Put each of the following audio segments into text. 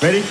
Ready?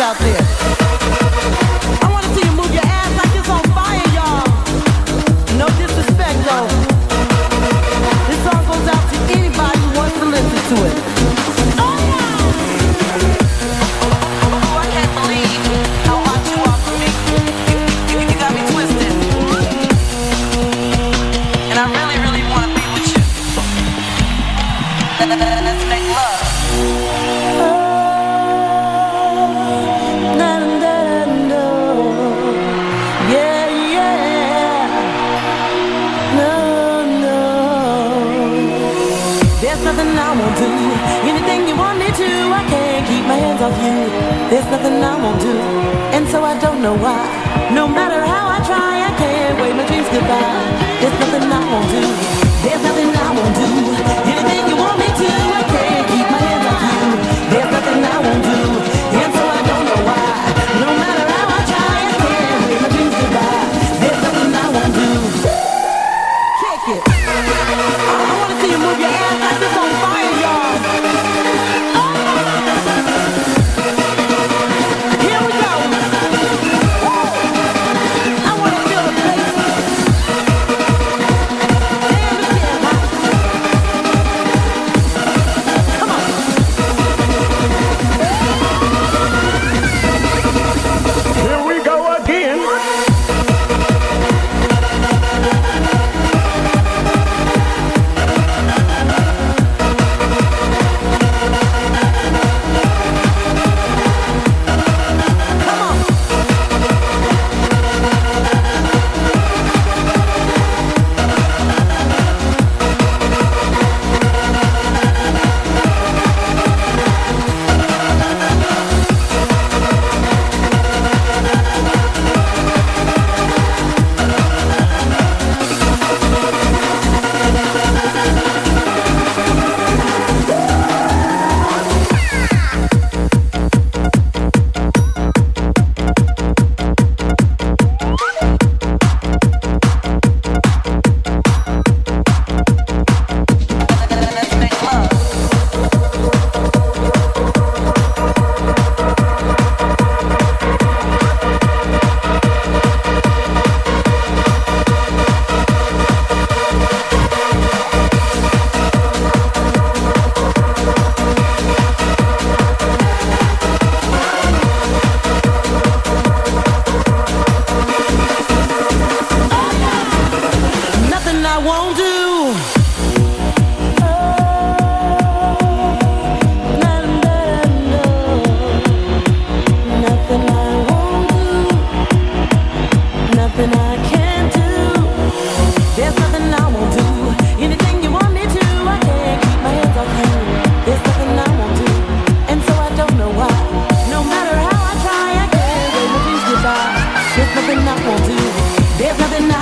out there.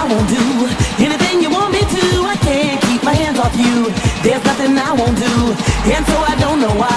I won't do. Anything you want me to, I can't keep my hands off you. There's nothing I won't do, and so I don't know why.